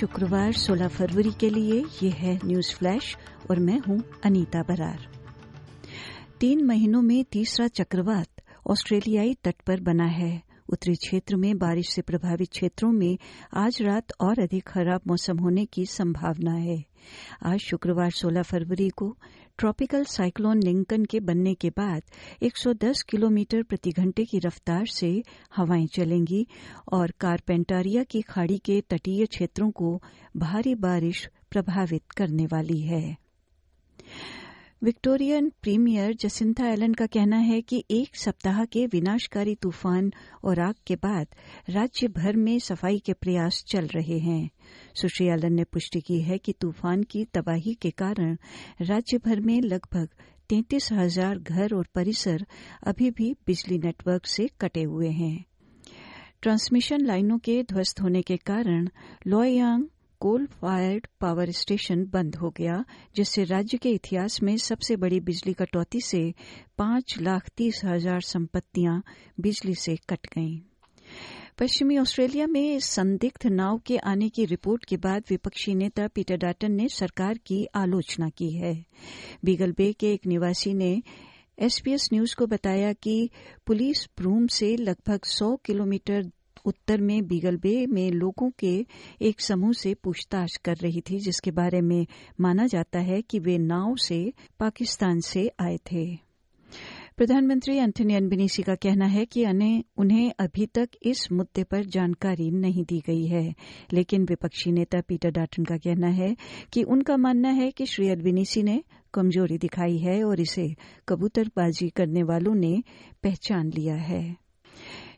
शुक्रवार 16 फरवरी के लिए ये है न्यूज़ फ्लैश और मैं हूँ अनीता बरार। तीन महीनों में तीसरा चक्रवात ऑस्ट्रेलियाई तट पर बना है। उत्तरी क्षेत्र में बारिश से प्रभावित क्षेत्रों में आज रात और अधिक खराब मौसम होने की संभावना है। आज शुक्रवार 16 फरवरी को ट्रॉपिकल साइक्लोन लिंकन के बनने के बाद 110 किलोमीटर प्रति घंटे की रफ्तार से हवाएँ चलेंगी और कारपेंटारिया की खाड़ी के तटीय क्षेत्रों को भारी बारिश प्रभावित करने वाली है। विक्टोरियन प्रीमियर जसिंथा एलन का कहना है कि एक सप्ताह के विनाशकारी तूफ़ान और आग के बाद राज्य भर में सफ़ाई के प्रयास चल रहे हैं। सुश्री एलन ने पुष्टि की है कि तूफ़ान की तबाही के कारण राज्य भर में लगभग तैंतीस हज़ार घर और परिसर अभी भी बिजली नेटवर्क से कटे हुए हैं। ट्रांसमिशन लाइनों के ध्वस्त होने के कारण Loy Yang coal fired power station बंद हो गया, जिससे राज्य के इतिहास में सबसे बड़ी बिजली कटौती से पाँच लाख तीस हज़ार संपत्तियाँ बिजली से कट गईं। पश्चिमी ऑस्ट्रेलिया में संदिग्ध नाव के आने की रिपोर्ट के बाद विपक्षी नेता पीटर डाटन ने सरकार की आलोचना की है। बीगल बे के एक निवासी ने एसपीएस न्यूज़ को बताया कि पुलिस ब्रूम से लगभग 100 किलोमीटर उत्तर में बीगल बे में लोगों के एक समूह से पूछताछ कर रही थी, जिसके बारे में माना जाता है कि वे नाव से पाकिस्तान से आए थे। प्रधानमंत्री एंथनी अनबिनीसी का कहना है कि उन्हें अभी तक इस मुद्दे पर जानकारी नहीं दी गई है, लेकिन विपक्षी नेता पीटर डाटन का कहना है कि उनका मानना है कि श्री अनबिनीसी ने कमज़ोरी दिखाई है और इसे कबूतरबाजी करने वालों ने पहचान लिया है।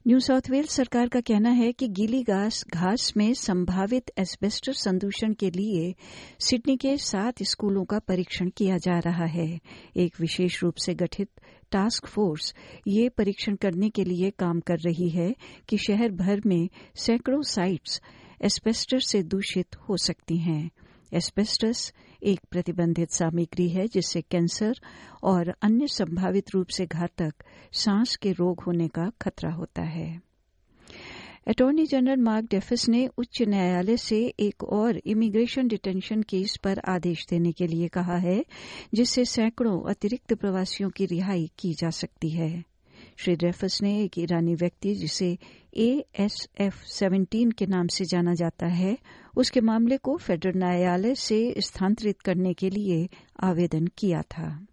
न्यू साउथ वेल्स सरकार का कहना है कि गीली घास घास में संभावित एस्बेस्टर संदूषण के लिए सिडनी के सात स्कूलों का परीक्षण किया जा रहा है। एक विशेष रूप से गठित टास्क फोर्स ये परीक्षण करने के लिए काम कर रही है कि शहर भर में सैकड़ों साइट्स एस्बेस्टर से दूषित हो सकती हैं। एस्बेस्टस एक प्रतिबंधित सामग्री है जिससे कैंसर और अन्य संभावित रूप से घातक सांस के रोग होने का खतरा होता है। अटॉर्नी जनरल मार्क डेफिस ने उच्च न्यायालय से एक और इमिग्रेशन डिटेंशन केस पर आदेश देने के लिए कहा है, जिससे सैकड़ों अतिरिक्त प्रवासियों की रिहाई की जा सकती है। श्री ड्रेफस ने एक ईरानी व्यक्ति जिसे ए एस एफ़ सेवेंटीन के नाम से जाना जाता है, उसके मामले को फेडरल न्यायालय से स्थानांतरित करने के लिए आवेदन किया था।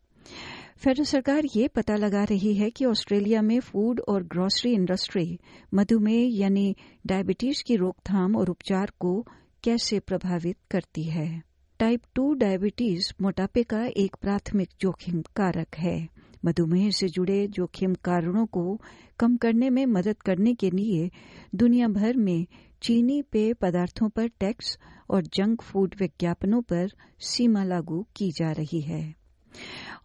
फेडरल सरकार ये पता लगा रही है कि ऑस्ट्रेलिया में फ़ूड और ग्रोसरी इंडस्ट्री, मधुमेह यानी डायबिटीज़ की रोकथाम और उपचार को कैसे प्रभावित करती है। टाइप टू डायबिटीज़ मोटापे का एक प्राथमिक जोखिम कारक है। मधुमेह से जुड़े जोखिम कारणों को कम करने में मदद करने के लिए दुनिया भर में चीनी पेय पदार्थों पर टैक्स और जंक फ़ूड विज्ञापनों पर सीमा लागू की जा रही है।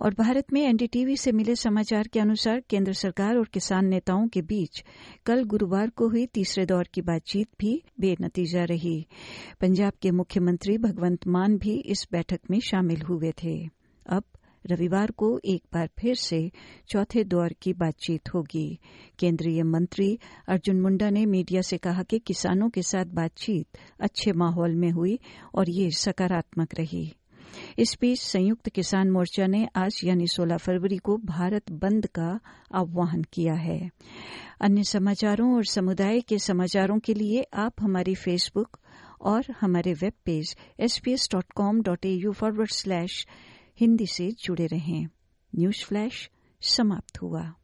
और भारत में एनडीटीवी से मिले समाचार के अनुसार केंद्र सरकार और किसान नेताओं के बीच कल गुरुवार को हुई तीसरे दौर की बातचीत भी बेनतीजा रही। पंजाब के मुख्यमंत्री भगवंत मान भी इस बैठक में शामिल हुए थे। अब रविवार को एक बार फिर से चौथे दौर की बातचीत होगी। केंद्रीय मंत्री अर्जुन मुंडा ने मीडिया से कहा कि किसानों के साथ बातचीत अच्छे माहौल में हुई और ये सकारात्मक रही। इस बीच संयुक्त किसान मोर्चा ने आज यानी 16 फरवरी को भारत बंद का आह्वान किया है। अन्य समाचारों और समुदाय के समाचारों के लिए आप हमारी फेसबुक और हमारे web page S B S dot com dot A U forward slash Hindi से जुड़े रहें। न्यूज़ फ्लैश समाप्त हुआ।